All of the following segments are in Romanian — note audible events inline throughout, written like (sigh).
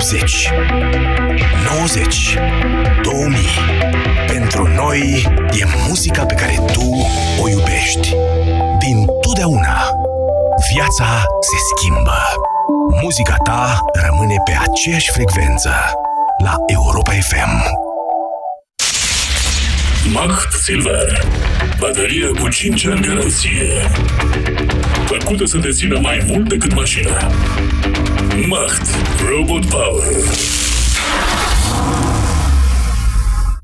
80, 90, 2000. Pentru noi e muzica pe care tu o iubești. Din totdeauna. Viața se schimbă. Muzica ta rămâne pe aceeași frecvență. La Europa FM. Macht Silver. Baterie cu 5 ani garanție. Făcută să te țină mai mult decât mașina. Macht. Robot Power.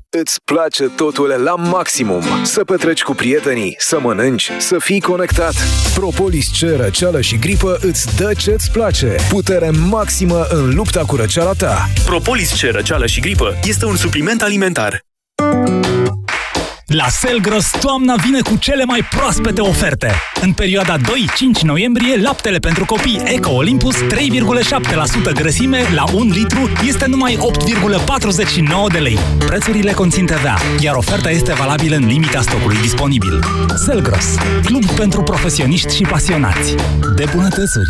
Îți place totul la maximum. Să petreci cu prietenii, să mănânci, să fii conectat. Propolis C, răceală și gripă îți dă ce-ți place. Putere maximă în lupta cu răceala ta. Propolis C, răceală și gripă este un supliment alimentar. La Selgros, toamna vine cu cele mai proaspete oferte. În perioada 2-5 noiembrie, laptele pentru copii Eco Olympus 3,7% grăsime la 1 litru este numai 8,49 de lei. Prețurile conțin TVA, iar oferta este valabilă în limita stocului disponibil. Selgros, club pentru profesioniști și pasionați de bunătățuri.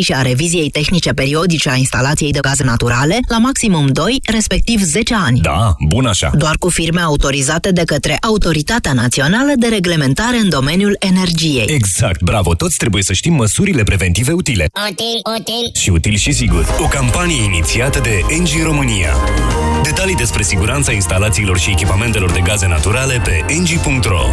și a reviziei tehnice periodice a instalației de gaze naturale la maximum 2, respectiv 10 ani. Da, bun așa. Doar cu firme autorizate de către Autoritatea Națională de Reglementare în domeniul energiei. Exact, bravo, toți trebuie să știm măsurile preventive utile. Util, util. Și util și sigur. O campanie inițiată de NG România. Detalii despre siguranța instalațiilor și echipamentelor de gaze naturale pe ng.ro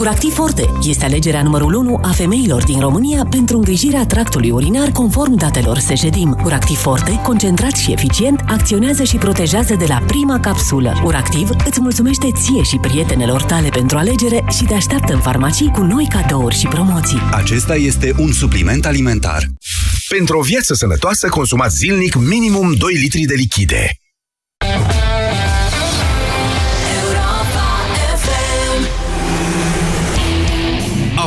Uractiv Forte este alegerea numărul 1 a femeilor din România pentru îngrijirea tractului urinar conform datelor Sejedim. Uractiv Forte, concentrat și eficient, acționează și protejează de la prima capsulă. Uractiv îți mulțumește ție și prietenelor tale pentru alegere și te așteaptă în farmacii cu noi cadouri și promoții. Acesta este un supliment alimentar. Pentru o viață sănătoasă, consumați zilnic minimum 2 litri de lichide.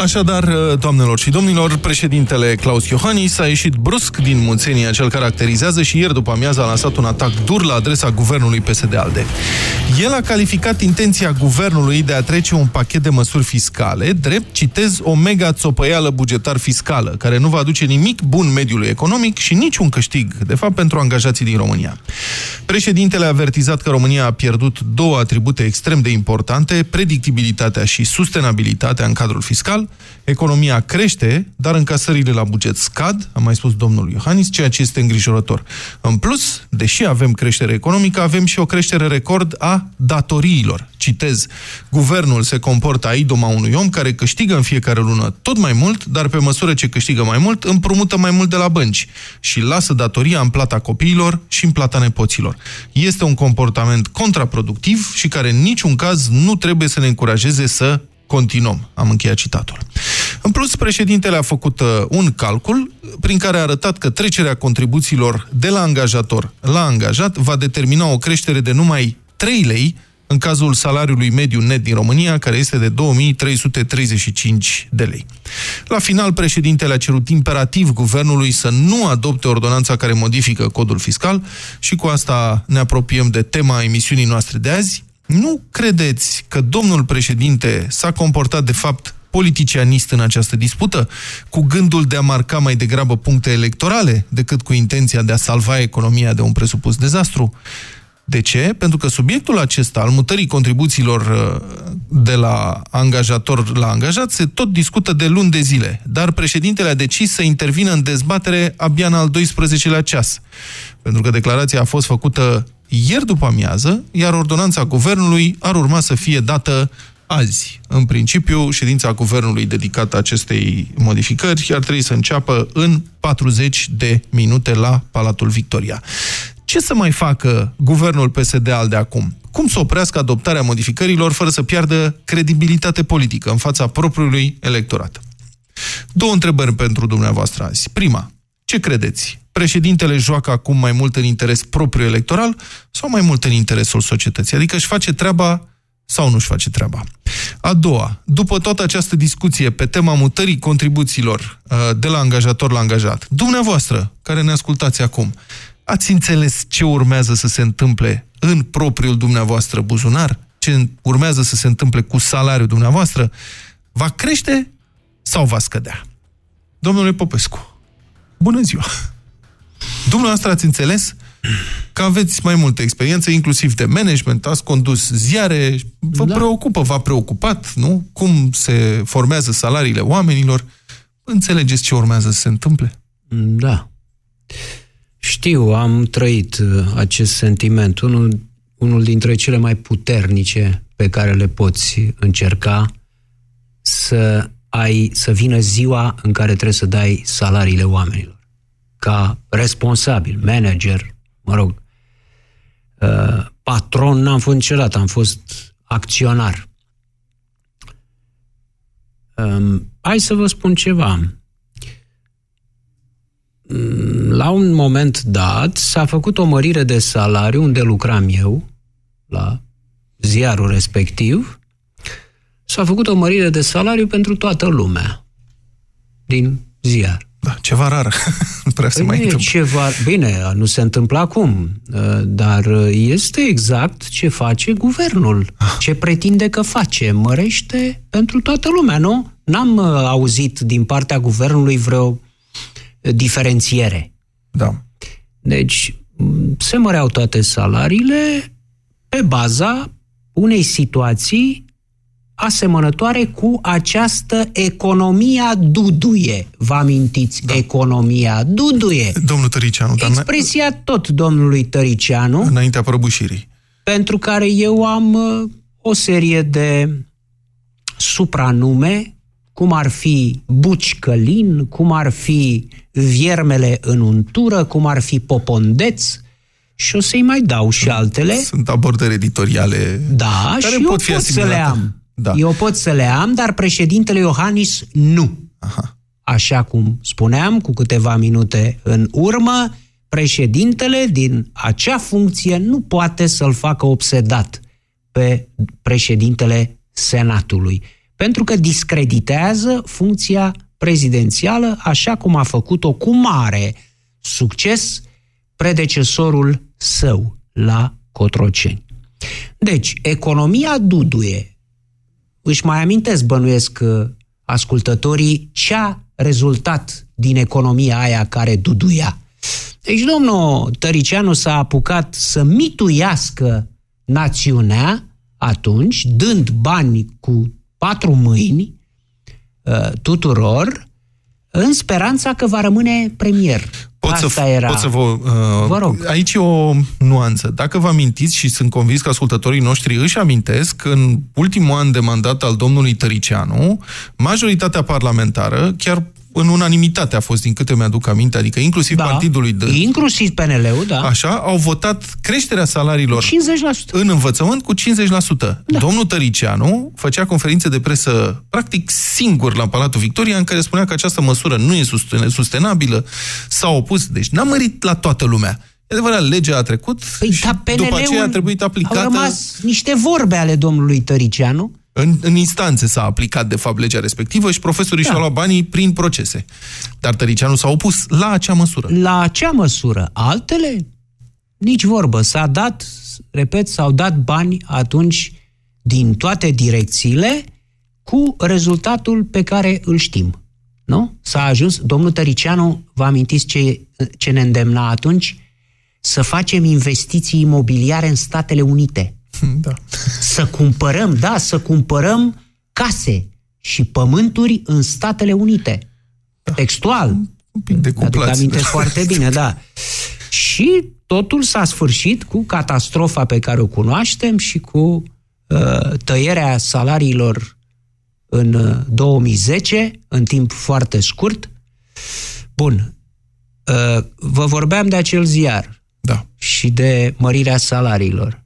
Așadar, doamnelor și domnilor, președintele Claus Iohannis a ieșit brusc din munțenia cel caracterizează și ieri după amiază a lansat un atac dur la adresa guvernului PSD-ALDE. El a calificat intenția guvernului de a trece un pachet de măsuri fiscale, drept, citez, o mega țopăială bugetar fiscală, care nu va aduce nimic bun mediului economic și niciun câștig, de fapt, pentru angajații din România. Președintele a avertizat că România a pierdut două atribute extrem de importante, predictibilitatea și sustenabilitatea în cadrul fiscal, economia crește, dar încasările la buget scad, a mai spus domnul Iohannis, ceea ce este îngrijorător. În plus, deși avem creștere economică, avem și o creștere record a datoriilor. Citez, guvernul se comportă a idoma unui om care câștigă în fiecare lună tot mai mult, dar pe măsură ce câștigă mai mult, împrumută mai mult de la bănci și lasă datoria în plata copiilor și în plata nepoților. Este un comportament contraproductiv și care în niciun caz nu trebuie să ne încurajeze să continuăm. Am încheiat citatul. În plus, președintele a făcut uh, un calcul prin care a arătat că trecerea contribuțiilor de la angajator la angajat va determina o creștere de numai 3 lei în cazul salariului mediu net din România, care este de 2335 de lei. La final, președintele a cerut imperativ guvernului să nu adopte ordonanța care modifică codul fiscal și cu asta ne apropiem de tema emisiunii noastre de azi, nu credeți că domnul președinte s-a comportat de fapt politicianist în această dispută, cu gândul de a marca mai degrabă puncte electorale decât cu intenția de a salva economia de un presupus dezastru? De ce? Pentru că subiectul acesta al mutării contribuțiilor uh, de la angajator la angajat se tot discută de luni de zile, dar președintele a decis să intervină în dezbatere abia în al 12-lea ceas, pentru că declarația a fost făcută ieri după amiază, iar ordonanța guvernului ar urma să fie dată azi. În principiu, ședința guvernului dedicată acestei modificări ar trebui să înceapă în 40 de minute la Palatul Victoria. Ce să mai facă guvernul PSD al de acum? Cum să oprească adoptarea modificărilor fără să piardă credibilitate politică în fața propriului electorat? Două întrebări pentru dumneavoastră azi. Prima, ce credeți? Președintele joacă acum mai mult în interes propriu electoral sau mai mult în interesul societății? Adică își face treaba sau nu-și face treaba. A doua, după toată această discuție pe tema mutării contribuțiilor uh, de la angajator la angajat, dumneavoastră, care ne ascultați acum, ați înțeles ce urmează să se întâmple în propriul dumneavoastră buzunar? Ce urmează să se întâmple cu salariul dumneavoastră? Va crește sau va scădea? Domnule Popescu, bună ziua! Dumneavoastră ați înțeles că aveți mai multă experiență, inclusiv de management, ați condus ziare, vă da. preocupă, v-a preocupat, nu? Cum se formează salariile oamenilor? Înțelegeți ce urmează să se întâmple? Da. Știu, am trăit uh, acest sentiment. Unul, unul dintre cele mai puternice pe care le poți încerca să ai, să vină ziua în care trebuie să dai salariile oamenilor. Ca responsabil, manager, mă rog, uh, patron n-am fost niciodată, am fost acționar. Um, hai să vă spun ceva. Mm, la un moment dat s-a făcut o mărire de salariu unde lucram eu, la ziarul respectiv, s-a făcut o mărire de salariu pentru toată lumea din ziar. Da, ceva rar. nu (laughs) prea se mai întâmplă. Ceva, bine, nu se întâmplă acum, uh, dar este exact ce face guvernul, ah. ce pretinde că face. Mărește pentru toată lumea, nu? N-am uh, auzit din partea guvernului vreo diferențiere. Da. Deci, se măreau toate salariile pe baza unei situații asemănătoare cu această economia duduie. Vă amintiți? Da. Economia duduie. Domnul Tăricianu. Expresia tot domnului Tăricianu. Înaintea prăbușirii. Pentru care eu am uh, o serie de supranume cum ar fi Buci Călin, cum ar fi Viermele în untură, cum ar fi Popondeț, și o să-i mai dau și altele. Sunt abordări editoriale da, care și pot eu fi pot să le am. Da. Eu pot să le am, dar președintele Iohannis nu. Aha. Așa cum spuneam cu câteva minute în urmă, președintele din acea funcție nu poate să-l facă obsedat pe președintele Senatului pentru că discreditează funcția prezidențială așa cum a făcut-o cu mare succes predecesorul său la Cotroceni. Deci, economia duduie, își mai amintesc, bănuiesc uh, ascultătorii, ce a rezultat din economia aia care duduia. Deci domnul Tăricianu s-a apucat să mituiască națiunea atunci, dând bani cu patru mâini uh, tuturor, în speranța că va rămâne premier. Pot Asta să, era. Pot să vă, uh, vă rog. Aici e o nuanță. Dacă vă amintiți și sunt convins că ascultătorii noștri își amintesc că în ultimul an de mandat al domnului Tăricianu, majoritatea parlamentară, chiar în unanimitate a fost, din câte mi-aduc aminte, adică inclusiv da, partidului de... Inclusiv PNL-ul, da. Așa, au votat creșterea salariilor 50%. în învățământ cu 50%. Da. Domnul Tăricianu făcea conferințe de presă practic singur la Palatul Victoria în care spunea că această măsură nu e sustenabilă, s-a opus, deci n-a mărit la toată lumea. E adevărat, legea a trecut păi, și da, după aceea a trebuit aplicată... Au rămas niște vorbe ale domnului Tăricianu în, în instanțe s-a aplicat, de fapt, legea respectivă și profesorii da. și-au luat banii prin procese. Dar Tăricianu s-a opus la acea măsură. La acea măsură. Altele? Nici vorbă. S-a dat, repet, s-au dat bani atunci din toate direcțiile cu rezultatul pe care îl știm. Nu? S-a ajuns, domnul Tăricianu, vă amintiți ce, ce ne îndemna atunci? să facem investiții imobiliare în Statele Unite. (laughs) Da. Să cumpărăm, da, să cumpărăm case și pământuri în Statele Unite. Da. Textual. Un pic de Aduc aminte (laughs) foarte bine, da. Și totul s-a sfârșit cu catastrofa pe care o cunoaștem și cu uh, tăierea salariilor în uh, 2010, în timp foarte scurt. Bun. Uh, vă vorbeam de acel ziar. Da. Și de mărirea salariilor.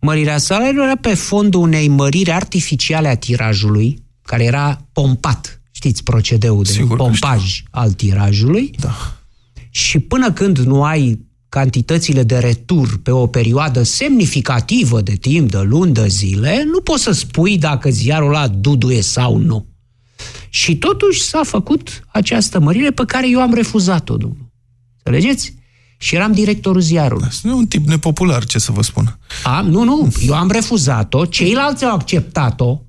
Mărirea salariilor era pe fondul unei măriri artificiale a tirajului, care era pompat. Știți procedeul de Sigur că pompaj al tirajului. Da. Și până când nu ai cantitățile de retur pe o perioadă semnificativă de timp, de luni, de zile, nu poți să spui dacă ziarul ăla duduie sau nu. Și totuși s-a făcut această mărire pe care eu am refuzat-o, domnul. Înțelegeți? Și eram directorul ziarului. Nu un tip nepopular, ce să vă spun. Am, nu, nu, eu am refuzat-o, ceilalți au acceptat-o,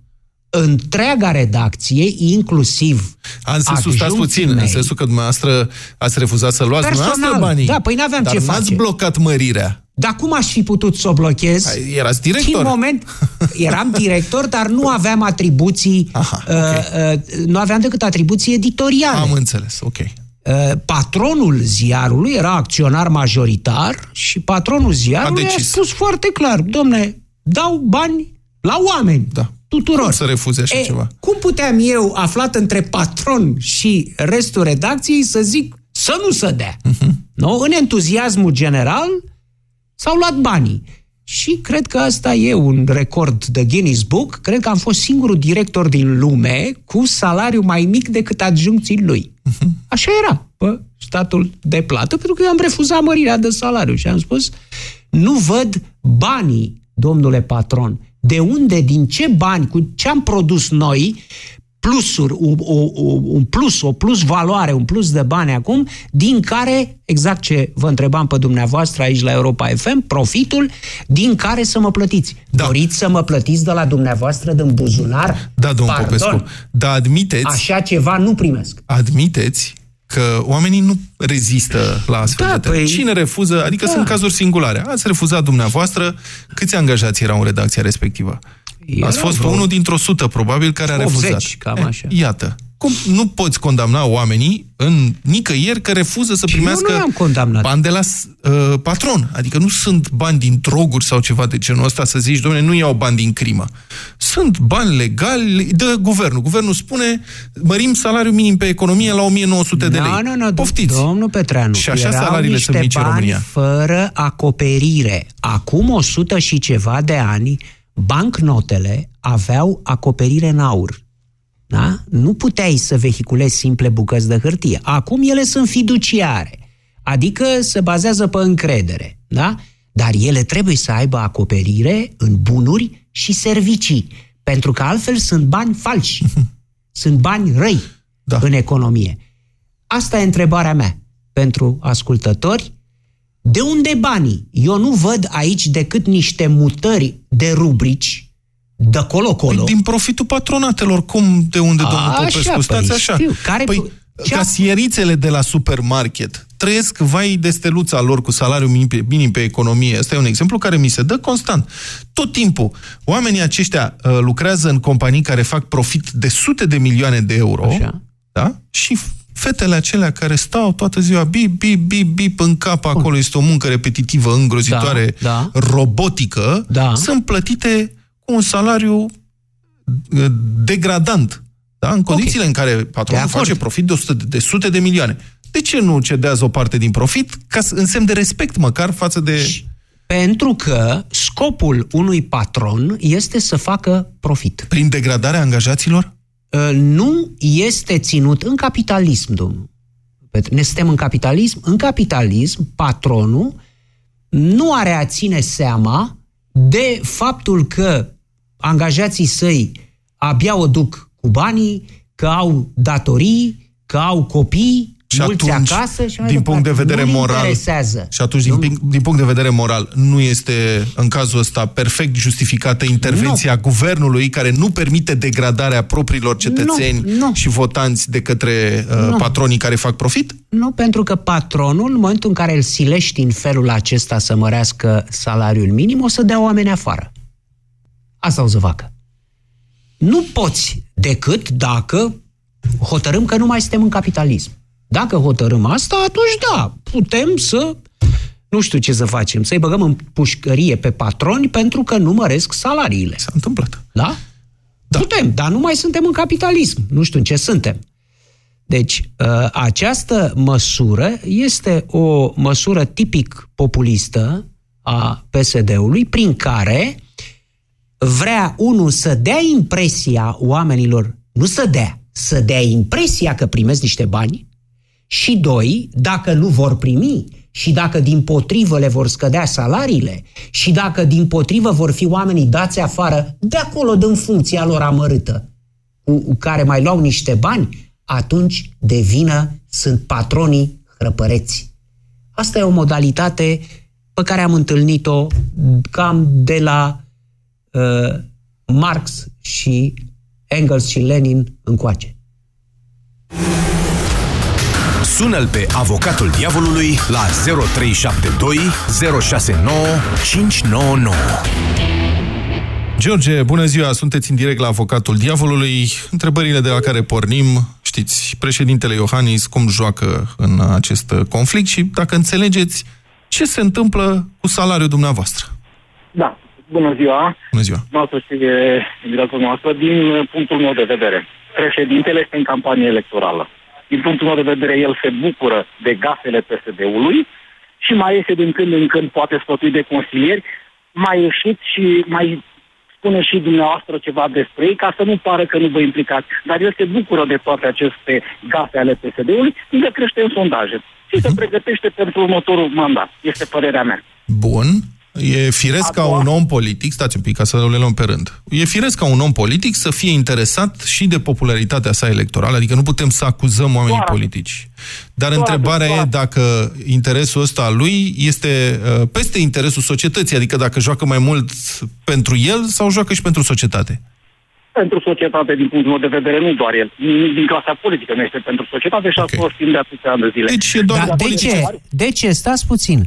întreaga redacție, inclusiv A, în sensul, stați adjuncții puțin, în mei. sensul că dumneavoastră ați refuzat să luați Personal, dumneavoastră banii. da, păi n-aveam dar ce n-ați face. blocat mărirea. Dar cum aș fi putut să o blochez? Ai, erați director. Și în moment, (laughs) eram director, dar nu aveam atribuții, Aha, uh, uh, nu aveam decât atribuții editoriale. Am înțeles, ok. Uh, patronul ziarului era acționar majoritar și patronul ziarului a, a decis. spus foarte clar, domne, dau bani la oameni, Da. tuturor. Cum să refuze așa e, ceva? Cum puteam eu, aflat între patron și restul redacției, să zic să nu se dea? Mhm. Uh-huh. Nu? În entuziasmul general s-au luat banii. Și cred că asta e un record de Guinness Book. Cred că am fost singurul director din lume cu salariu mai mic decât adjuncții lui. Uh-huh. (laughs) Așa era pe statul de plată, pentru că eu am refuzat mărirea de salariu și am spus nu văd banii, domnule patron. De unde, din ce bani, cu ce am produs noi, plusuri, un, o, o, un plus, o plus valoare, un plus de bani acum, din care, exact ce vă întrebam pe dumneavoastră aici la Europa FM, profitul din care să mă plătiți. Da. Doriți să mă plătiți de la dumneavoastră din buzunar? Da, domnul Pardon. Popescu. Dar admiteți, Așa ceva nu primesc. admiteți că oamenii nu rezistă la astfel Da, de teme. păi- Cine refuză, adică Da. sunt cazuri singulare. Ați refuzat dumneavoastră, câți angajați erau în redacția respectivă? Erau Ați fost vreo unul dintr-o sută, probabil, care a 80, refuzat. cam așa. Eh, iată. Cum nu poți condamna oamenii în nicăieri că refuză să Și primească eu nu i-am condamnat. bani de la uh, patron. Adică nu sunt bani din droguri sau ceva de genul ăsta să zici, domnule, nu iau bani din crimă. Sunt bani legali de guvernul. Guvernul spune, mărim salariul minim pe economie la 1900 de lei. Nu, nu, nu, Poftiți. domnul Petreanu. Și așa erau salariile niște sunt mici în bani România. fără acoperire. Acum 100 și ceva de ani, bancnotele aveau acoperire în aur. Da? Nu puteai să vehiculezi simple bucăți de hârtie. Acum ele sunt fiduciare, adică se bazează pe încredere. Da? Dar ele trebuie să aibă acoperire în bunuri și servicii, pentru că altfel sunt bani falși. (laughs) sunt bani răi Da. în economie. Asta e întrebarea mea pentru ascultători. De unde banii? Eu nu văd aici decât niște mutări de rubrici de colo-colo. Păi din profitul patronatelor. Cum, de unde, domnul Așa, Popescu? păi Stați așa. știu. Care- păi, ce-a- casierițele de la supermarket trăiesc vai de steluța lor cu salariul minim pe, minim pe economie. Ăsta e un exemplu care mi se dă constant. Tot timpul. Oamenii aceștia uh, lucrează în companii care fac profit de sute de milioane de euro. Așa. Da? Și fetele acelea care stau toată ziua bip, bip, bip, bip în cap acolo, este o muncă repetitivă, îngrozitoare, Da, robotică, Da. sunt plătite cu un salariu uh, degradant. Da? În condițiile în care patronul De acord. face profit de, 100 de, de sute de milioane. De ce nu cedează o parte din profit ca să- în semn de respect măcar față de... Pentru că scopul unui patron este să facă profit. Prin degradarea angajaților? Uh, Nu este ținut în capitalism, domnul. Petru. Ne suntem în capitalism? În capitalism, patronul nu are a ține seama de faptul că angajații săi abia o duc cu banii, că au datorii, că au copii, și mulți atunci, acasă și din punct de vedere nu moral, interesează. și atunci din, din punct de vedere moral, nu este în cazul ăsta perfect justificată intervenția nu. guvernului care nu permite degradarea propriilor cetățeni nu, nu. și votanți de către uh, patronii care fac profit? Nu, pentru că patronul, în momentul în care îl silești în felul acesta să mărească salariul minim, o să dea oameni afară. Asta o să facă. Nu poți decât dacă hotărâm că nu mai suntem în capitalism. Dacă hotărâm asta, atunci da, putem să nu știu ce să facem, să-i băgăm în pușcărie pe patroni pentru că nu măresc salariile. S-a întâmplat. Da? da? Putem, dar nu mai suntem în capitalism. Nu știu în ce suntem. Deci, ă, această măsură este o măsură tipic populistă a PSD-ului, prin care vrea, unul, să dea impresia oamenilor, nu să dea, să dea impresia că primesc niște bani, și doi, dacă nu vor primi și dacă din potrivă le vor scădea salariile și dacă din potrivă vor fi oamenii dați afară de acolo, din funcția lor amărâtă, cu care mai luau niște bani, atunci de vină sunt patronii hrăpăreți. Asta e o modalitate pe care am întâlnit-o cam de la uh, Marx și Engels și Lenin încoace. Sună-l pe avocatul diavolului la 0372 069 599. George, bună ziua! Sunteți în direct la avocatul diavolului. Întrebările de la care pornim, știți, președintele Iohannis cum joacă în acest conflict și dacă înțelegeți ce se întâmplă cu salariul dumneavoastră. Da, bună ziua! Bună ziua! Noastră și noastră, din punctul meu de vedere, președintele este în campanie electorală din punctul meu de vedere, el se bucură de gafele PSD-ului și mai iese din când în când, poate sfătui de consilieri, mai ieșit și mai spune și dumneavoastră ceva despre ei, ca să nu pară că nu vă implicați. Dar el se bucură de toate aceste gafe ale PSD-ului, încă crește în sondaje și se mhm. pregătește pentru următorul mandat. Este părerea mea. Bun. E firesc ca un om politic, stați un pic ca să le luăm pe rând, e firesc ca un om politic să fie interesat și de popularitatea sa electorală, adică nu putem să acuzăm oamenii Doar. politici. Dar Doar întrebarea Doar. e dacă interesul ăsta al lui este uh, peste interesul societății, adică dacă joacă mai mult pentru el sau joacă și pentru societate pentru societate, din punctul meu de vedere, nu doar el. Din clasa politică nu este pentru societate și okay. a fost timp de atâția ani de zile. Deci e doar da, de ce? De ce? Stați puțin.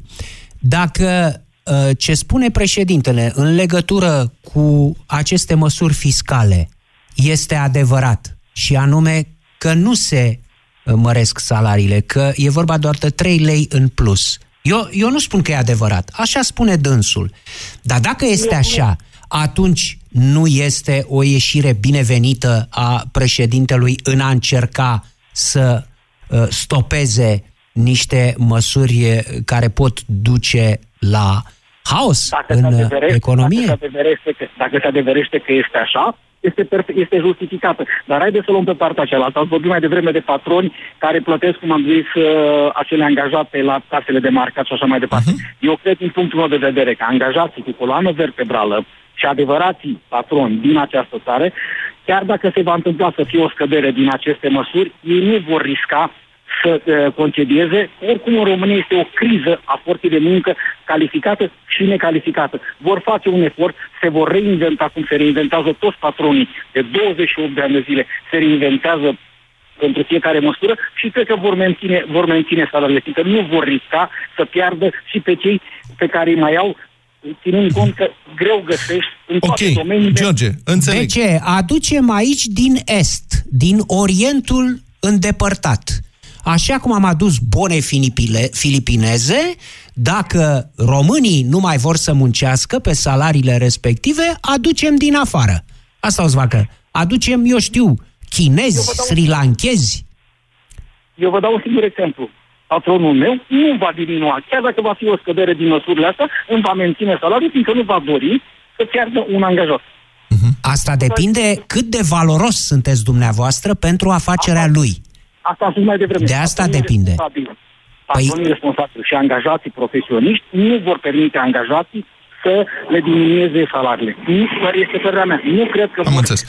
Dacă Uh, ce spune președintele în legătură cu aceste măsuri fiscale este adevărat și anume că nu se uh, măresc salariile, că e vorba doar de 3 lei în plus. Eu, eu nu spun că e adevărat, așa spune dânsul. Dar dacă este așa, atunci nu este o ieșire binevenită a președintelui în a încerca să uh, stopeze niște măsuri care pot duce la haos dacă în economie. Dacă se, adeverește că, dacă se adeverește că este așa, este, perfe- este justificată. Dar haideți să luăm pe partea cealaltă. Am vorbit mai devreme de patroni care plătesc, cum am zis, uh, acele angajate la casele de marcat și așa mai departe. Uh-huh. Eu cred, din punctul meu de vedere, că angajații cu coloană vertebrală și adevărații patroni din această țară, chiar dacă se va întâmpla să fie o scădere din aceste măsuri, ei nu vor risca să uh, concedieze. Oricum, în România este o criză a forței de muncă calificată și necalificată. Vor face un efort, se vor reinventa cum se reinventează toți patronii de 28 de ani de zile, se reinventează pentru fiecare măsură și cred că vor menține, vor menține salariile, fiindcă nu vor risca să piardă și pe cei pe care îi mai au ținând cont că greu găsești în toate okay. domeniile. George, înțeleg. De ce? Aducem aici din Est, din Orientul îndepărtat Așa cum am adus bone filipineze, dacă românii nu mai vor să muncească pe salariile respective, aducem din afară. Asta o să facă. Aducem, eu știu, chinezi, sri lankezi. Eu vă dau un singur exemplu. Patronul meu nu va diminua. Chiar dacă va fi o scădere din măsurile astea, îmi va menține salariul, fiindcă nu va dori să piardă un angajat. Mhm. Asta depinde cât de valoros sunteți dumneavoastră pentru afacerea lui. Asta am spus mai devreme. De asta Patronii depinde. Patronii păi... responsabili și angajații profesioniști nu vor permite angajații să le diminueze salariile. Nu, este părerea mea. Nu cred că... Am înțeles.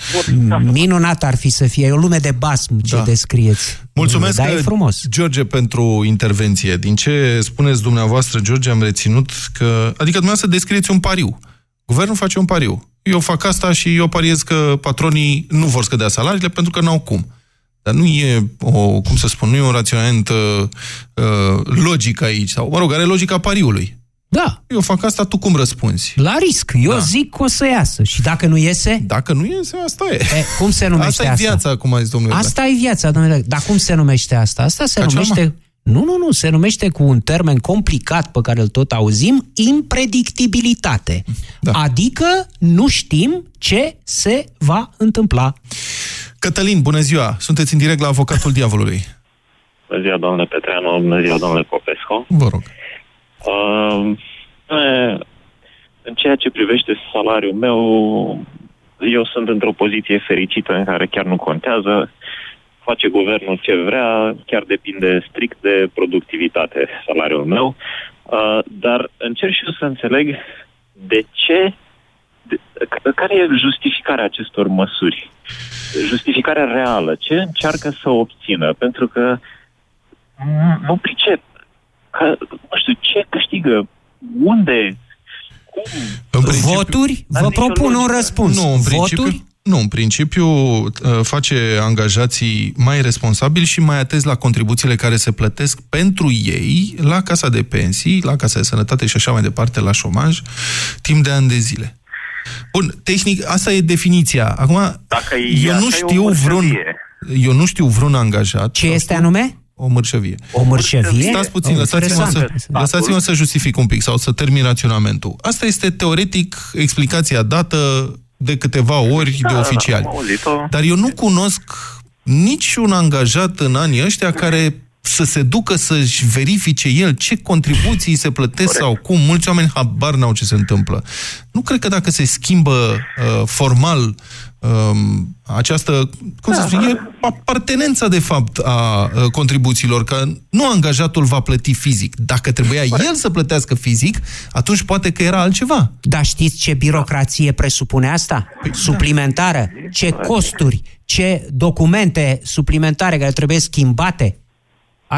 Minunat ar fi să fie. E o lume de basm ce da. descrieți. Mulțumesc, da, e frumos. George, pentru intervenție. Din ce spuneți dumneavoastră, George, am reținut că... Adică dumneavoastră descrieți un pariu. Guvernul face un pariu. Eu fac asta și eu pariez că patronii nu vor scădea salariile pentru că n-au cum. Dar nu e o, cum să spun, nu e un raționament uh, uh, logic aici. Sau, mă rog, are logica pariului. Da. Eu fac asta, tu cum răspunzi? La risc. Eu da. zic că o să iasă. Și dacă nu iese? Dacă nu iese, asta e. e cum se numește asta? Asta e viața, cum a zis domnule. Asta e viața, domnule. Dar cum se numește asta? Asta se Ca numește... Nu, nu, nu, se numește cu un termen complicat pe care îl tot auzim, impredictibilitate. Da. Adică nu știm ce se va întâmpla. Cătălin, bună ziua! Sunteți în direct la Avocatul Diavolului. Bună ziua, domnule Petreanu, bună ziua, domnule Popescu. Vă rog. Uh, în ceea ce privește salariul meu, eu sunt într-o poziție fericită în care chiar nu contează face guvernul ce vrea, chiar depinde strict de productivitate salariul meu, uh, dar încerc și eu să înțeleg de ce, de, care e justificarea acestor măsuri, justificarea reală, ce încearcă să obțină, pentru că nu pricep, că, nu știu, ce câștigă, unde, cum? În Voturi? Vă propun un răspuns. Nu, în principiu, Voturi? Nu, în principiu uh, face angajații mai responsabili și mai atenți la contribuțiile care se plătesc pentru ei la casa de pensii, la casa de sănătate și așa mai departe, la șomaj, timp de ani de zile. Bun, tehnic, asta e definiția. Acum, Dacă eu nu știu vreun eu nu știu vreun angajat. Ce este anume? O mărșăvie. O mărșăvie? Stați puțin, lăsați-mă să, lăsați să justific un pic sau să termin raționamentul. Asta este teoretic explicația dată de câteva ori da, de oficiali. Dar eu nu cunosc niciun angajat în anii ăștia care să se ducă să-și verifice el ce contribuții se plătesc Corect. sau cum. Mulți oameni habar n-au ce se întâmplă. Nu cred că dacă se schimbă uh, formal um, această, cum să spun, e apartenența de fapt a uh, contribuțiilor, că nu angajatul va plăti fizic. Dacă trebuia Corect. el să plătească fizic, atunci poate că era altceva. Dar știți ce birocrație presupune asta? Păi, Suplimentară? Ce costuri? Ce documente suplimentare care trebuie schimbate?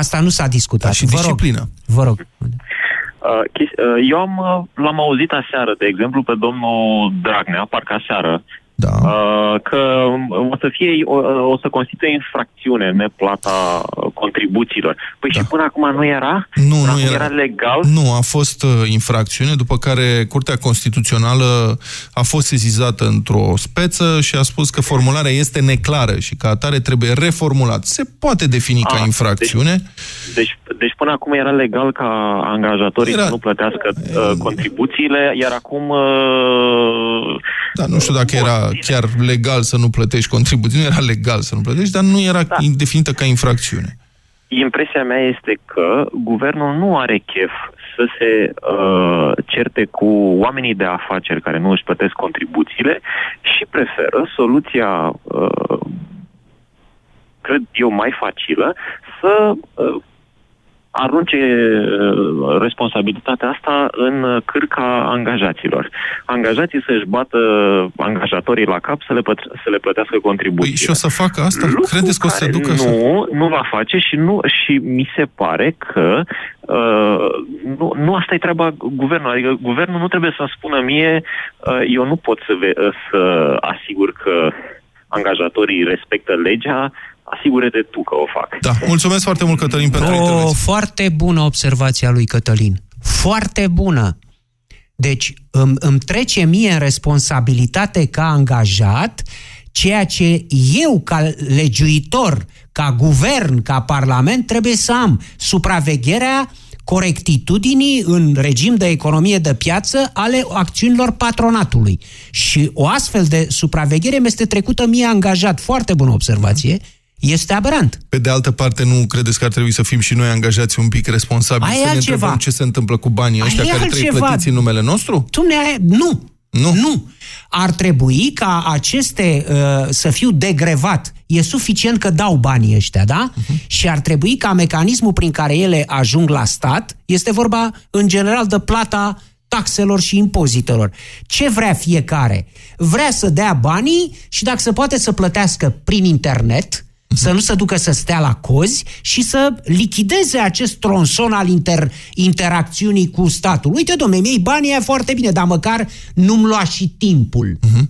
Asta nu s-a discutat. Da, și vă disciplină. Rog, vă rog. Uh, uh, eu am, l-am auzit aseară, de exemplu, pe domnul Dragnea, parcă aseară, da. Uh, că o să fie, o, o să constituie infracțiune neplata contribuțiilor. Păi da. și până acum nu era? Nu, până nu era, era legal? Nu, a fost uh, infracțiune, după care Curtea Constituțională a fost sezizată într-o speță și a spus că formularea este neclară și că atare trebuie reformulat. Se poate defini a, ca ah, infracțiune. Deci, deci, deci până acum era legal ca angajatorii era... să nu plătească uh, contribuțiile, iar acum... Uh, da, nu știu dacă era chiar legal să nu plătești contribuții. Nu era legal să nu plătești, dar nu era da. definită ca infracțiune. Impresia mea este că guvernul nu are chef să se uh, certe cu oamenii de afaceri care nu își plătesc contribuțiile și preferă soluția, uh, cred eu, mai facilă, să uh, arunce uh, responsabilitatea asta în cârca angajaților. Angajații să-și bată angajatorii la cap să le, păt- să le plătească contribuții. Păi și o să facă asta? Lucru Credeți că o să ducă? Nu, să... nu va face și, nu, și mi se pare că uh, nu, nu asta e treaba guvernului. Adică guvernul nu trebuie să spună mie uh, eu nu pot să, ve- să asigur că angajatorii respectă legea, asigură-te tu că o fac. Da, mulțumesc foarte mult, Cătălin, pentru o, intervenție. foarte bună observația lui Cătălin. Foarte bună. Deci îmi, îmi trece mie în responsabilitate ca angajat ceea ce eu, ca legiuitor, ca guvern, ca parlament, trebuie să am. Supravegherea corectitudinii în regim de economie de piață ale acțiunilor patronatului. Și o astfel de supraveghere mi este trecută mie angajat. Foarte bună observație este aberant. Pe de altă parte, nu credeți că ar trebui să fim și noi angajați un pic responsabili? Ai să ne întrebăm ce se întâmplă cu banii ăștia Ai care altceva. trebuie plătiți în numele nostru? Dumne, nu. Nu? Nu. Ar trebui ca aceste uh, să fiu degrevat. E suficient că dau banii ăștia, da? Uh-huh. Și ar trebui ca mecanismul prin care ele ajung la stat, este vorba în general de plata taxelor și impozitelor. Ce vrea fiecare? Vrea să dea banii și dacă se poate să plătească prin internet, să nu se ducă să stea la cozi și să lichideze acest tronson al inter, interacțiunii cu statul. Uite, domnule, mie banii e foarte bine, dar măcar nu-mi lua și timpul. Uh-huh.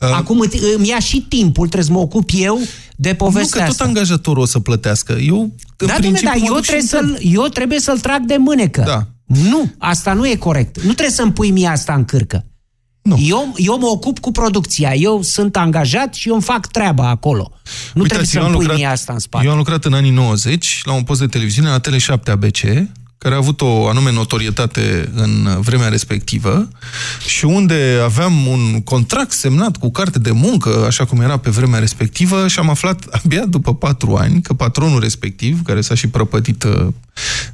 Uh, Acum îmi ia și timpul, trebuie să mă ocup eu de povestea Nu, că asta. tot angajatorul o să plătească. Eu, da, domnule, dar eu trebuie, să eu trebuie să-l trag de mânecă. Da. Nu, asta nu e corect. Nu trebuie să-mi pui mie asta în cârcă. Nu. Eu, eu mă ocup cu producția, eu sunt angajat și eu îmi fac treaba acolo. Nu Uitați, trebuie să-mi pui lucrat, mie asta în spate. Eu am lucrat în anii 90 la un post de televiziune la Tele7 ABC, care a avut o anume notorietate în vremea respectivă și unde aveam un contract semnat cu carte de muncă, așa cum era pe vremea respectivă, și am aflat abia după patru ani că patronul respectiv, care s-a și prăpătit uh,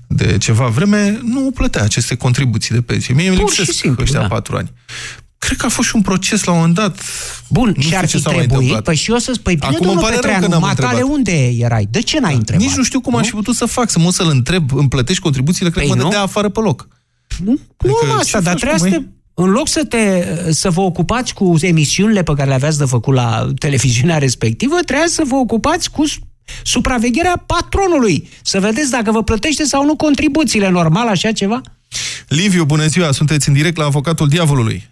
de ceva vreme, nu plătea aceste contribuții de pensie. Mie îmi lipsesc simplu, ăștia da. patru ani. Cred că a fost și un proces la un moment dat. Bun, nu și ar fi trebuit? Păi și eu să spui, bine, Acum domnul Petreanu, matale, unde erai? De ce n-ai întrebat? Nici nu știu cum nu? aș fi putut să fac, să mă să-l întreb, îmi plătești contribuțiile, cred păi că mă dădea afară pe loc. Nu, adică, nu asta, dar trebuie să te, în loc să, te, să vă ocupați cu emisiunile pe care le aveați de făcut la televiziunea respectivă, trebuie să vă ocupați cu supravegherea patronului. Să vedeți dacă vă plătește sau nu contribuțiile. Normal așa ceva? Liviu, bună ziua! Sunteți în direct la Avocatul Diavolului.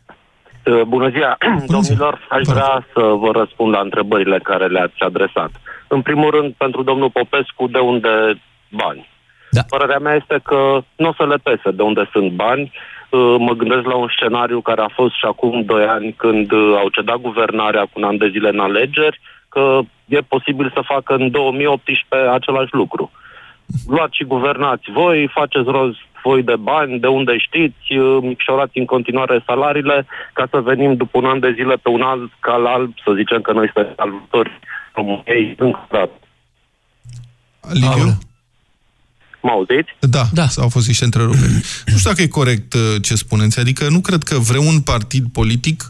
Bună ziua, (clears throat) Bună domnilor! Aș vrea să vă răspund la întrebările care le-ați adresat. În primul rând, pentru domnul Popescu, de unde bani? Da. Părerea mea este că nu o să le pese de unde sunt bani. Mă gândesc la un scenariu care a fost și acum doi ani când au cedat guvernarea cu un an de zile în alegeri, că e posibil să facă în 2018 același lucru. Luați și guvernați voi, faceți rost voi de bani, de unde știți, micșorați în continuare salariile, ca să venim după un an de zile pe un alt cal alb, să zicem că noi suntem salvatori României încă Liviu? Mă auziți? Da, da. au fost niște întreruperi. nu știu dacă e corect ce spuneți, adică nu cred că vreun partid politic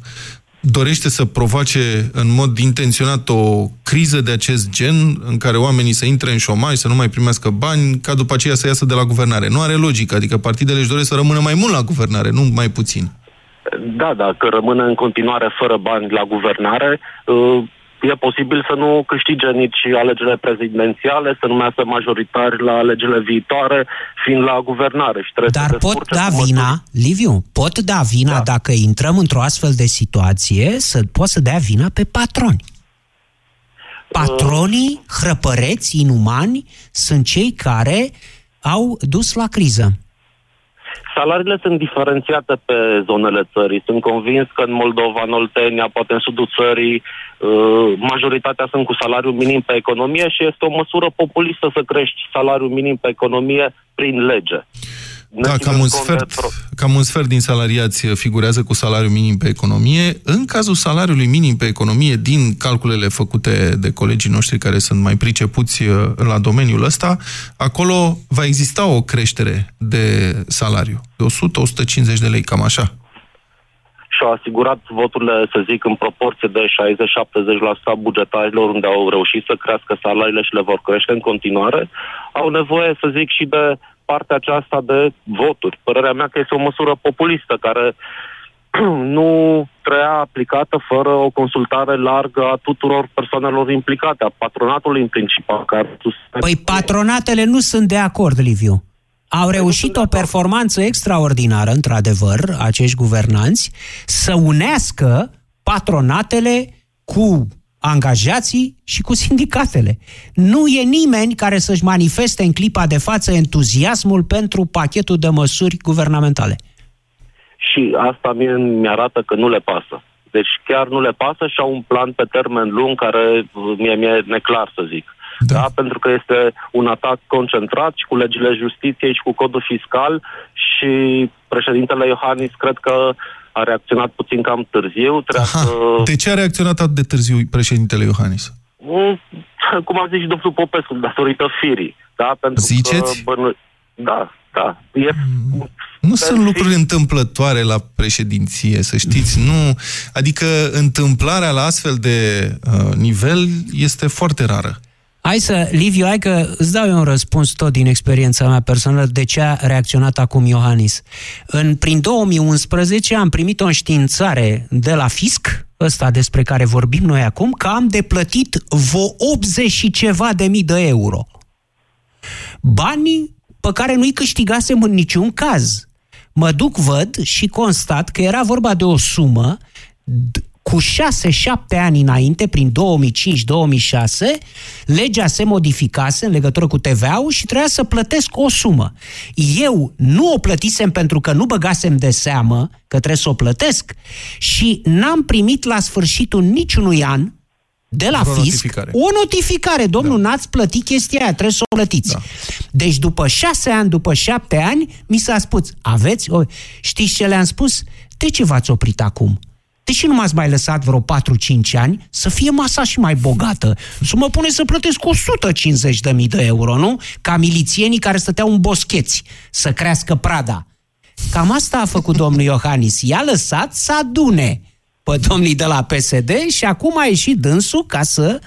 dorește să provoace în mod intenționat o criză de acest gen, în care oamenii să intre în șomaj, să nu mai primească bani, ca după aceea să iasă de la guvernare. Nu are logică, adică partidele își doresc să rămână mai mult la guvernare, nu mai puțin. Da, dacă rămână în continuare fără bani la guvernare, e posibil să nu câștige nici alegerile prezidențiale, să nu mai iasă majoritari la alegerile viitoare, fiind la guvernare. Și trebuie Dar să pot da vina, Liviu, pot da vina da. dacă intrăm într-o astfel de situație, să pot să dea vina pe patroni. Patronii, hrăpăreți, inumani, sunt cei care au dus la criză. Salariile sunt diferențiate pe zonele țării. Sunt convins că în Moldova, în Oltenia, poate în sudul țării, majoritatea sunt cu salariu minim pe economie și este o măsură populistă să crești salariul minim pe economie prin lege. Da, cam un, sfert, cam un sfert din salariați figurează cu salariu minim pe economie. În cazul salariului minim pe economie, din calculele făcute de colegii noștri care sunt mai pricepuți la domeniul ăsta, acolo va exista o creștere de salariu, de 100-150 de lei, cam așa. Și-au asigurat voturile, să zic, în proporție de 60-70% a bugetarilor unde au reușit să crească salariile și le vor crește în continuare, au nevoie, să zic, și de partea aceasta de voturi. Părerea mea că este o măsură populistă care (clears throat) nu treia aplicată fără o consultare largă a tuturor persoanelor implicate, a patronatului în principal. Care păi patronatele nu sunt de acord, Liviu. Au reușit o performanță extraordinară, într-adevăr, acești guvernanți, să unească patronatele cu angajații și cu sindicatele. Nu e nimeni care să-și manifeste în clipa de față entuziasmul pentru pachetul de măsuri guvernamentale. Și asta mie mi-arată că nu le pasă. Deci chiar nu le pasă și au un plan pe termen lung care mie mi-e neclar să zic. Da. da. Pentru că este un atac concentrat și cu legile justiției și cu codul fiscal și președintele Iohannis cred că a reacționat puțin cam târziu. Aha. Să... De ce a reacționat atât de târziu președintele Iohannis? Mm, cum a zis și domnul Popescu, datorită firii. Da? Pentru Ziceți? Că, bă, da, da. E, mm. nu sunt fi... lucruri întâmplătoare la președinție, să știți. Nu, adică întâmplarea la astfel de uh, nivel este foarte rară. Hai să, Liviu, hai că îți dau eu un răspuns tot din experiența mea personală de ce a reacționat acum Iohannis. În, prin 2011 am primit o înștiințare de la fisc, ăsta despre care vorbim noi acum, că am de plătit vreo 80 și ceva de mii de euro. Banii pe care nu-i câștigasem în niciun caz. Mă duc, văd și constat că era vorba de o sumă cu 6-7 ani înainte, prin 2005-2006, legea se modificase în legătură cu TVA-ul și trebuia să plătesc o sumă. Eu nu o plătisem pentru că nu băgasem de seamă că trebuie să o plătesc și n-am primit la sfârșitul niciunui an de la o fisc notificare. o notificare. Domnul, da. n-ați plătit chestia aia, trebuie să o plătiți. Da. Deci după șase ani, după șapte ani, mi s-a spus, aveți? O... Știți ce le-am spus? De ce v-ați oprit acum? De ce nu m-ați mai lăsat vreo 4-5 ani să fie masa și mai bogată? Să mă pune să plătesc 150.000 de euro, nu? Ca milițienii care stăteau în boscheți să crească prada. Cam asta a făcut domnul Iohannis. I-a lăsat să adune pe domnii de la PSD și acum a ieșit dânsul ca să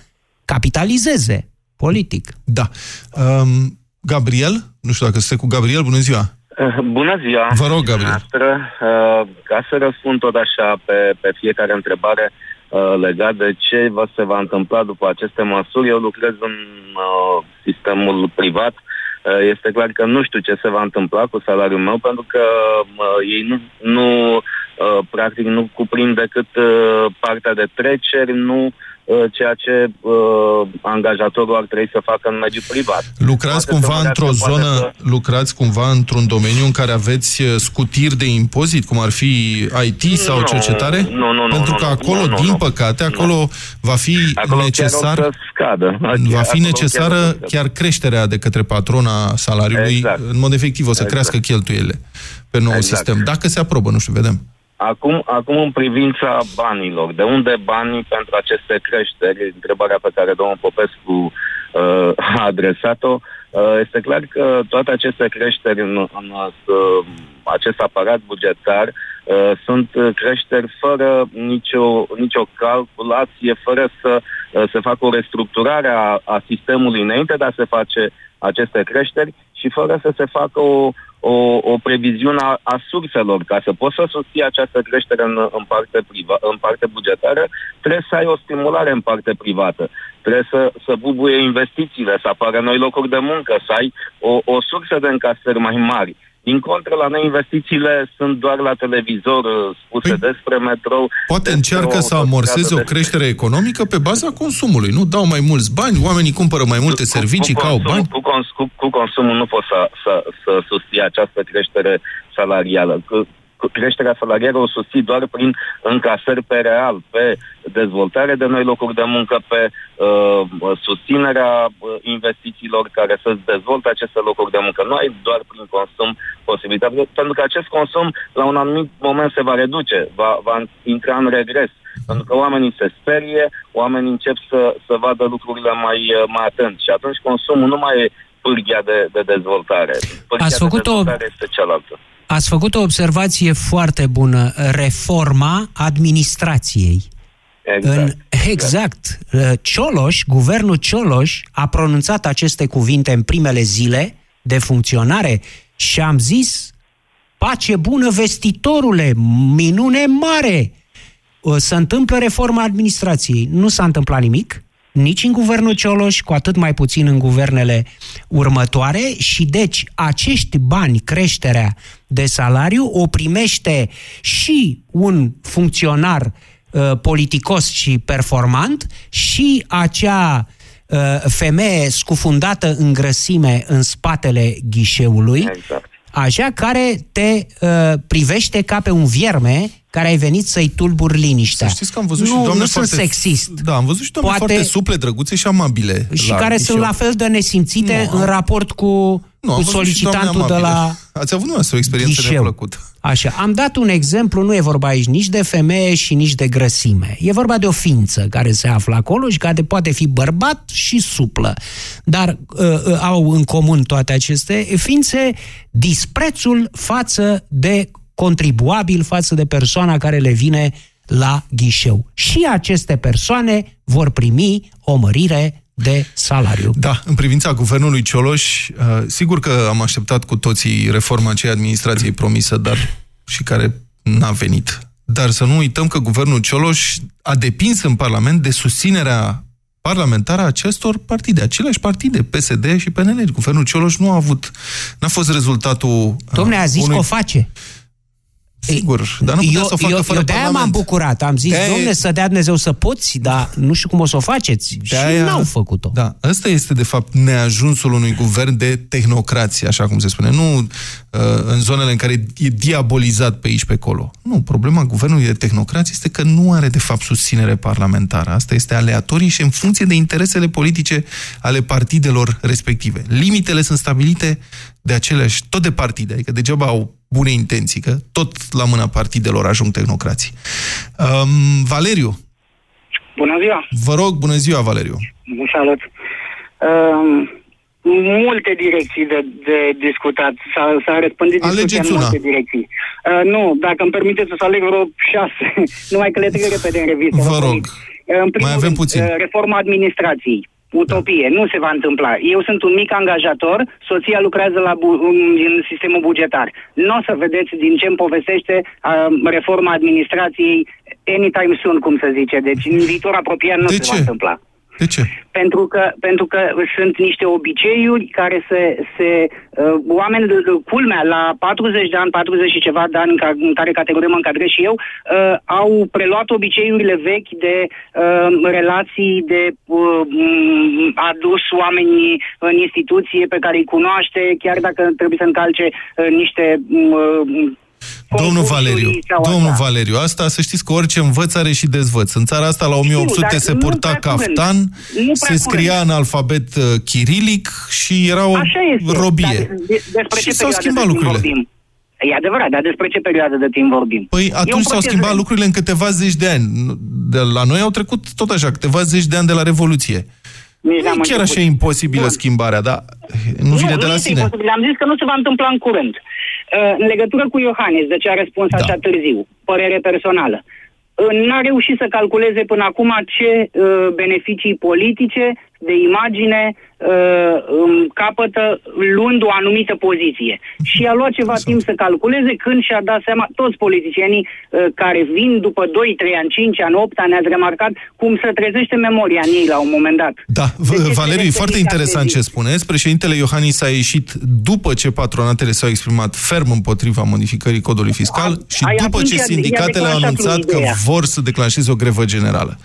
capitalizeze politic. Da. Um, Gabriel, nu știu dacă este cu Gabriel, bună ziua! Eh, bună ziua! Vă rog, Gabriel. Noastră, uh, ca să răspund tot așa pe, pe fiecare întrebare uh, legat de ce vă se va întâmpla după aceste măsuri, eu lucrez în uh, sistemul privat. Uh, este clar că nu știu ce se va întâmpla cu salariul meu, pentru că uh, ei nu, nu uh, practic nu cuprind decât uh, partea de treceri, nu uh, Uh, ceea ce uh, angajatorul ar trebui să facă în mediul privat. Lucrați poate cumva într-o zonă, să... lucrați cumva într-un domeniu în care aveți uh, scutiri de impozit, cum ar fi IT sau nu, cercetare? Nu, nu, nu. Pentru că acolo, nu, nu, din nu, păcate, acolo nu. va fi acolo necesar... Chiar scadă. Va fi necesară chiar, chiar creșterea de către patrona salariului. Exact. În mod efectiv o să exact. crească cheltuielile pe nou exact. sistem. Dacă se aprobă, nu știu, vedem. Acum, acum, în privința banilor, de unde banii pentru aceste creșteri? Întrebarea pe care domnul Popescu uh, a adresat-o. Uh, este clar că toate aceste creșteri în, în uh, acest aparat bugetar uh, sunt creșteri fără nicio, nicio calculație, fără să uh, se facă o restructurare a, a sistemului înainte de a se face aceste creșteri și fără să se facă o, o, o previziune a, a surselor. Ca să poți să susții această creștere în, în, parte priva, în parte bugetară, trebuie să ai o stimulare în parte privată. Trebuie să, să bubuie investițiile, să apară noi locuri de muncă, să ai o, o sursă de încasări mai mari. Din contră, la noi investițiile sunt doar la televizor uh, spuse păi, despre metrou. Poate încearcă să amorseze o creștere economică pe baza consumului. Nu dau mai mulți bani, oamenii cumpără mai multe cu, servicii, cu, cu consum, au bani. Cu, cu, cu consumul nu poți să, să, să susții această creștere salarială creșterea salarială o susții doar prin încasări pe real, pe dezvoltare de noi locuri de muncă, pe uh, susținerea uh, investițiilor care să dezvolte aceste locuri de muncă. Nu ai doar prin consum posibilitatea, pentru că acest consum la un anumit moment se va reduce, va, va intra în regres. Pentru că oamenii se sperie, oamenii încep să, să vadă lucrurile mai, uh, mai atent și atunci consumul nu mai e pârghia de, de dezvoltare. Pârghia Ați făcut de dezvoltare o... este cealaltă. Ați făcut o observație foarte bună, reforma administrației. Exact. În, exact. Cioloș, guvernul Cioloș a pronunțat aceste cuvinte în primele zile de funcționare și am zis pace bună vestitorule, minune mare. Se întâmplă reforma administrației. Nu s-a întâmplat nimic nici în guvernul Cioloș, cu atât mai puțin în guvernele următoare și deci acești bani, creșterea de salariu, o primește și un funcționar uh, politicos și performant și acea uh, femeie scufundată în grăsime în spatele ghișeului, exact. așa care te uh, privește ca pe un vierme care ai venit să-i tulburi liniștea. Să știți că am văzut nu, și doamne nu foarte, sunt sexist. Da, am văzut și doamne Poate, foarte suple, drăguțe și amabile. Și care Mișeu. sunt la fel de nesimțite nu, în raport cu, nu, cu solicitantul de la Ați avut nu o experiență ghișeu. neplăcută. Așa, am dat un exemplu, nu e vorba aici nici de femeie și nici de grăsime. E vorba de o ființă care se află acolo și care poate fi bărbat și suplă. Dar uh, uh au în comun toate aceste ființe disprețul față de contribuabil față de persoana care le vine la ghișeu. Și aceste persoane vor primi o mărire de salariu. Da, în privința guvernului Cioloș, uh, sigur că am așteptat cu toții reforma aceea administrației promisă, dar și care n-a venit. Dar să nu uităm că guvernul Cioloș a depins în Parlament de susținerea parlamentară a acestor partide, aceleași partide, PSD și PNL. Guvernul Cioloș nu a avut, n-a fost rezultatul... Domne, a zis unui... că o face. Sigur, dar nu putea eu, să o facă eu, fără eu de-aia m-am bucurat. Am zis, De-aia domne, e- să dea Dumnezeu să poți, dar nu știu cum o să o faceți. Și De-aia- n-au făcut-o. Da, ăsta este de fapt neajunsul unui guvern de tehnocrație, așa cum se spune. Nu uh, în zonele în care e diabolizat pe aici, pe acolo. Nu, problema guvernului de tehnocrație este că nu are de fapt susținere parlamentară. Asta este aleatorie și în funcție de interesele politice ale partidelor respective. Limitele sunt stabilite de aceleași, tot de partide, adică degeaba au bune intenții, că tot la mâna partidelor ajung tehnocrații. Um, Valeriu, Bună ziua! vă rog, bună ziua, Valeriu. Salut! Uh, multe direcții de, de discutat. S-a, s-a răspândit discuția Alegeți în una. multe direcții. Uh, nu, dacă îmi permiteți să aleg vreo șase, (laughs) numai că le trec repede în revistă. Vă rog. Uh, În primul Mai avem rând, puțin. uh, reforma administrației. Utopie, nu se va întâmpla. Eu sunt un mic angajator, soția lucrează la bu- în- în sistemul bugetar. Nu o să vedeți din ce îmi povestește uh, reforma administrației anytime soon, cum se zice. Deci în viitor apropiat nu De se ce? va întâmpla. De ce? Pentru că, pentru că sunt niște obiceiuri care se... se uh, oameni, culmea, la 40 de ani, 40 și ceva de ani, în, ca, în care categorie mă încadrez și eu, uh, au preluat obiceiurile vechi de uh, relații, de uh, m, adus oamenii în instituție pe care îi cunoaște, chiar dacă trebuie să încalce uh, niște... m, Domnul Valeriu, sau domnul așa. Valeriu, asta să știți că orice învăț are și dezvăț. În țara asta la 1800 dar se nu purta prea curând. caftan, Nu se prea scria curând. în alfabet uh, chirilic și era o Așa este. robie. Dar de, despre Și ce s-au perioadă schimbat de timp lucrurile. Vorbim? E adevărat, dar despre ce perioadă de timp vorbim? Păi E un atunci s-au proces schimbat de- lucrurile în câteva zeci de ani. De la noi au trecut tot așa, câteva zeci de ani de la Revoluție. Nici Nu n-am e chiar început. așa imposibilă schimbarea, dar nu vine de la este sine. imposibil. Am zis că nu se va întâmpla în curând. Uh, în legătură cu Iohannis, de ce a răspuns Da. așa târziu, părere personală. Uh, N-a reușit să calculeze până acum ce uh, beneficii politice, de imagine, uh, um, capătă luând o anumită poziție. Și a luat ceva timp să calculeze când și-a dat seama, toți politicienii uh, care vin după 2, 3 ani, 5 ani, 8 ani, ați remarcat cum se trezește memoria în ei la un moment dat. Da, De ce v- Valeriu, e trebuie foarte să interesant fie ce spuneți. Președintele Iohannis a ieșit după ce patronatele s-au exprimat ferm împotriva modificării codului fiscal și ai, după atunci ce i-a- i-a sindicatele au declanșat anunțat lui că ideea. vor să declanșeze o grevă generală.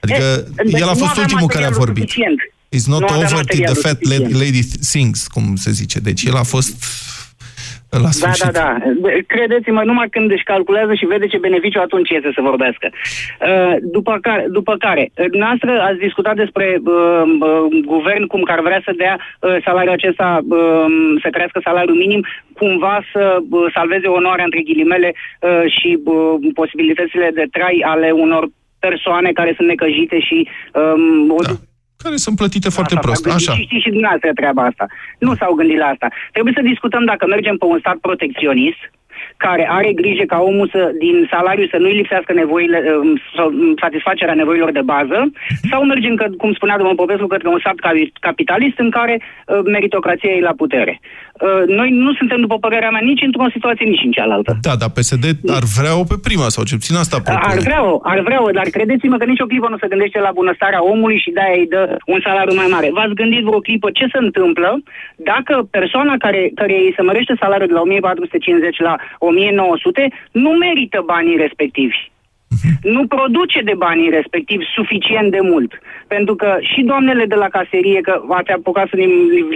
Adică deci el a nu fost avea ultimul care a materialul vorbit. suficient. It's not Nu avea over till the materialul fat suficient. lady sings, cum se zice. Deci el a fost la Da, sfârșit. da, da. De- Credeți-mă, numai când își calculează și vede ce beneficiu, atunci iese să vorbească. Uh, După care, după care noastră ați discutat despre uh, uh, guvern cum că ar vrea să dea uh, salariul acesta, uh, să crească salariul minim, cumva să uh, salveze onoarea între ghilimele uh, și uh, posibilitățile de trai ale unor persoane care sunt necăjite și um, o Da. Care sunt plătite foarte Asta prost. s-a gândit Așa. Și știți și dumneavoastră treaba asta. Nu s-au gândit la asta. Trebuie să discutăm dacă mergem pe un stat protecționist, care are grijă ca omul să, din salariu să nu-i lipsească nevoile, um, sau, um, satisfacerea nevoilor de bază, sau mergem, că, cum spunea domnul Popescu, către un stat capi- capitalist în care uh, meritocrația e la putere. Uh, noi nu suntem, după părerea mea, nici într-o situație, nici în cealaltă. Da, dar PSD ar vrea-o pe prima, sau ce puțin asta Ar propune. vrea-o, ar vrea-o, dar credeți-mă că nicio clipă nu se gândește la bunăstarea omului și de-aia îi dă un salariu mai mare. V-ați gândit vreo clipă ce se întâmplă dacă persoana care, care îi se mărește salariul de la 1450 la 1900 nu merită banii respectivi? Nu produce de banii respectiv suficient de mult. Pentru că și doamnele de la caserie, că ați apucat să ne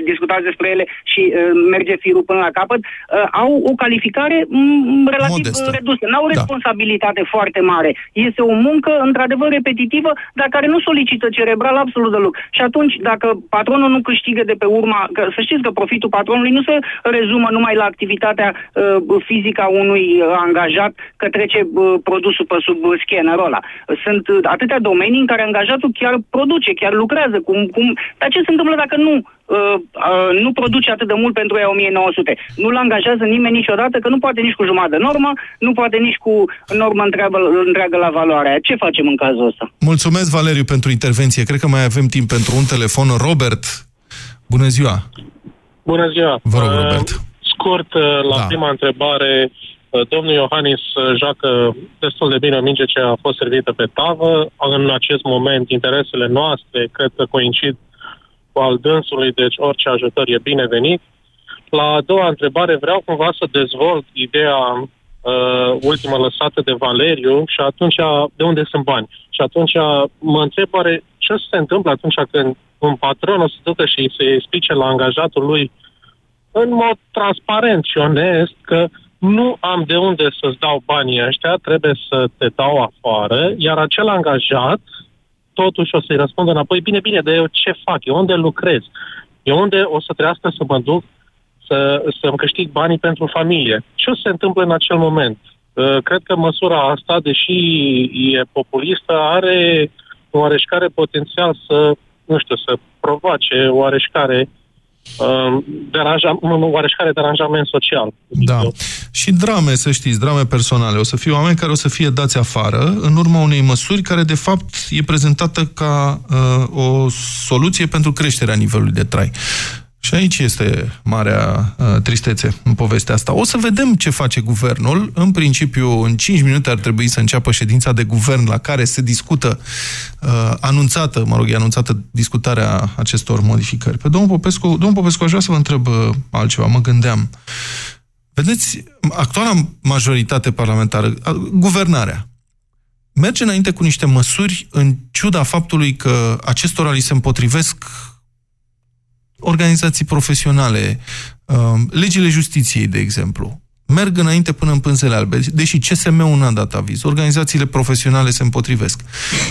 discutați despre ele și uh, merge firul până la capăt, uh, au o calificare m, relativ Modestă. uh, redusă. N-au Da. responsabilitate foarte mare. Este o muncă, într-adevăr, repetitivă, dar care nu solicită cerebral absolut deloc. Și atunci, dacă patronul nu câștigă de pe urma... Că, să știți că profitul patronului nu se rezumă numai la activitatea uh, fizică a unui uh, angajat, că trece uh, produsul pe sub uh, scannerul ăla. Sunt atâtea domenii în care angajatul chiar produce, chiar lucrează. Cum, cum... Dar ce se întâmplă dacă nu uh, uh, nu produce atât de mult pentru ea 1900? Nu-l angajează nimeni niciodată, că nu poate nici cu jumătate de normă, nu poate nici cu normă întreagă, întreagă la valoarea Ce facem în cazul ăsta? Mulțumesc, Valeriu, pentru intervenție. Cred că mai avem timp pentru un telefon. Robert, bună ziua! Bună ziua! Vă rog, Robert. Uh, scurt, uh, la da. prima întrebare, uh, domnul Iohannis uh, joacă destul de bine minge ce a fost servită pe tavă. În acest moment, interesele noastre cred că coincid cu al dânsului, deci orice ajutor e binevenit. La a doua întrebare vreau cumva să dezvolt ideea uh, ultimă lăsată de Valeriu și atunci de unde sunt bani. Și atunci mă întreb oare ce se întâmplă atunci când un patron o să ducă și să explice la angajatul lui uh, în mod transparent și onest că nu am de unde să-ți dau banii ăștia, trebuie să te dau afară, iar acel angajat totuși o să-i răspundă înapoi, bine, bine, dar eu ce fac? Eu unde lucrez? Eu unde o să trească să mă duc să, să-mi câștig banii pentru familie? Ce se întâmplă în acel moment? Uh, cred că măsura asta, deși e populistă, are oareșcare potențial să, nu știu, să provoace oareșcare Um, deranja, un oareșcare deranjament social. Da. Și drame, să știți, drame personale. O să fie oameni care o să fie dați afară în urma unei măsuri care, de fapt, e prezentată ca uh, o soluție pentru creșterea nivelului de trai. Și aici este marea uh, tristețe în povestea asta. O să vedem ce face guvernul. În principiu, în 5 minute ar trebui să înceapă ședința de guvern la care se discută, uh, anunțată, mă rog, e anunțată discutarea acestor modificări. Pe domnul Popescu, domnul Popescu, aș vrea să vă întreb uh, altceva. Mă gândeam. Vedeți, actuala majoritate parlamentară, uh, guvernarea, merge înainte cu niște măsuri în ciuda faptului că acestora li se împotrivesc organizații profesionale, um, legile justiției, de exemplu, merg înainte până în pânzele albe, deși CSM-ul n-a dat aviz, organizațiile profesionale se împotrivesc.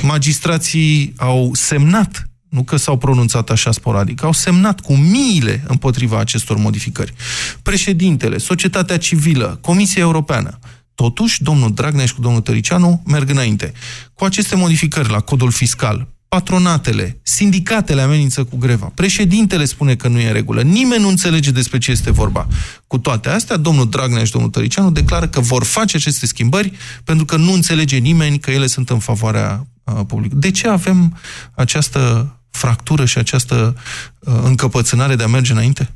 Magistrații au semnat, nu că s-au pronunțat așa sporadic, au semnat cu miile împotriva acestor modificări. Președintele, societatea civilă, Comisia Europeană, Totuși, domnul Dragnea și cu domnul Tăricianu merg înainte. Cu aceste modificări la codul fiscal, patronatele, sindicatele amenință cu greva. Președintele spune că nu e în regulă. Nimeni nu înțelege despre ce este vorba. Cu toate astea, domnul Dragnea și domnul Tăricianu declară că vor face aceste schimbări pentru că nu înțelege nimeni că ele sunt în favoarea uh, publicului. De ce avem această fractură și această uh, încăpățânare de a merge înainte?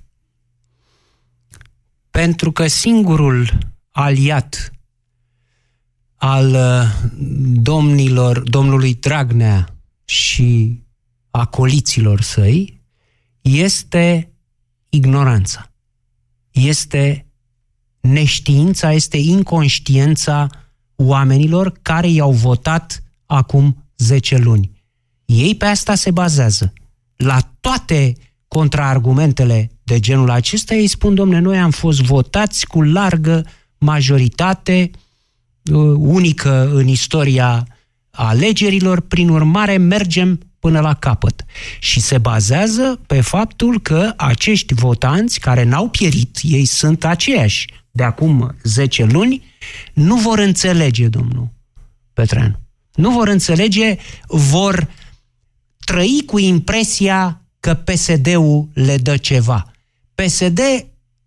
Pentru că singurul aliat al uh, domnilor, domnului Dragnea și acoliților săi este ignoranța. Este neștiința, este inconștiența oamenilor care i-au votat acum 10 luni. Ei pe asta se bazează. La toate contraargumentele de genul acesta, ei spun, domne, noi am fost votați cu largă majoritate, uh, unică în istoria alegerilor, prin urmare mergem până la capăt. Și se bazează pe faptul că acești votanți care n-au pierit, ei sunt aceiași de acum 10 luni, nu vor înțelege, domnul Petreanu. Nu vor înțelege, vor trăi cu impresia că PSD-ul le dă ceva. PSD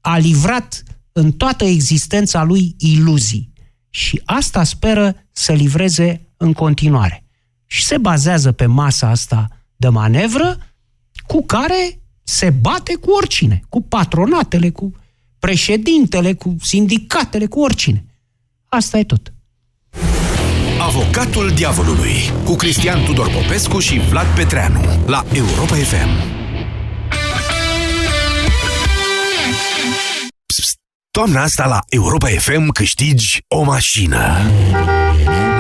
a livrat în toată existența lui iluzii și asta speră să livreze în continuare. Și se bazează pe masa asta de manevră cu care se bate cu oricine, cu patronatele, cu președintele, cu sindicatele, cu oricine. Asta e tot. Avocatul diavolului cu Cristian Tudor Popescu și Vlad Petreanu la Europa FM. Psst, toamna asta la Europa FM câștigi o mașină.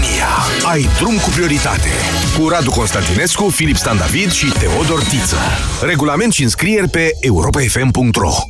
România. Ai drum cu prioritate. Cu Radu Constantinescu, Filip Stan David și Teodor Tiță. Regulament și înscrieri pe europafm.ro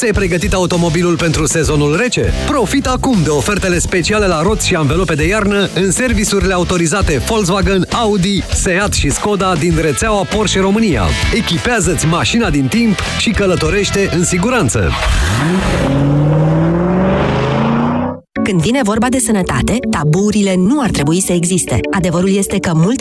Tu ți-ai pregătit automobilul pentru sezonul rece? Profit acum de ofertele speciale la roți și anvelope de iarnă în serviciurile autorizate Volkswagen, Audi, Seat și Skoda din rețeaua Porsche România. Echipează-ți mașina din timp și călătorește în siguranță. Când vine vorba de sănătate, taburile nu ar trebui să existe. Adevărul este că multe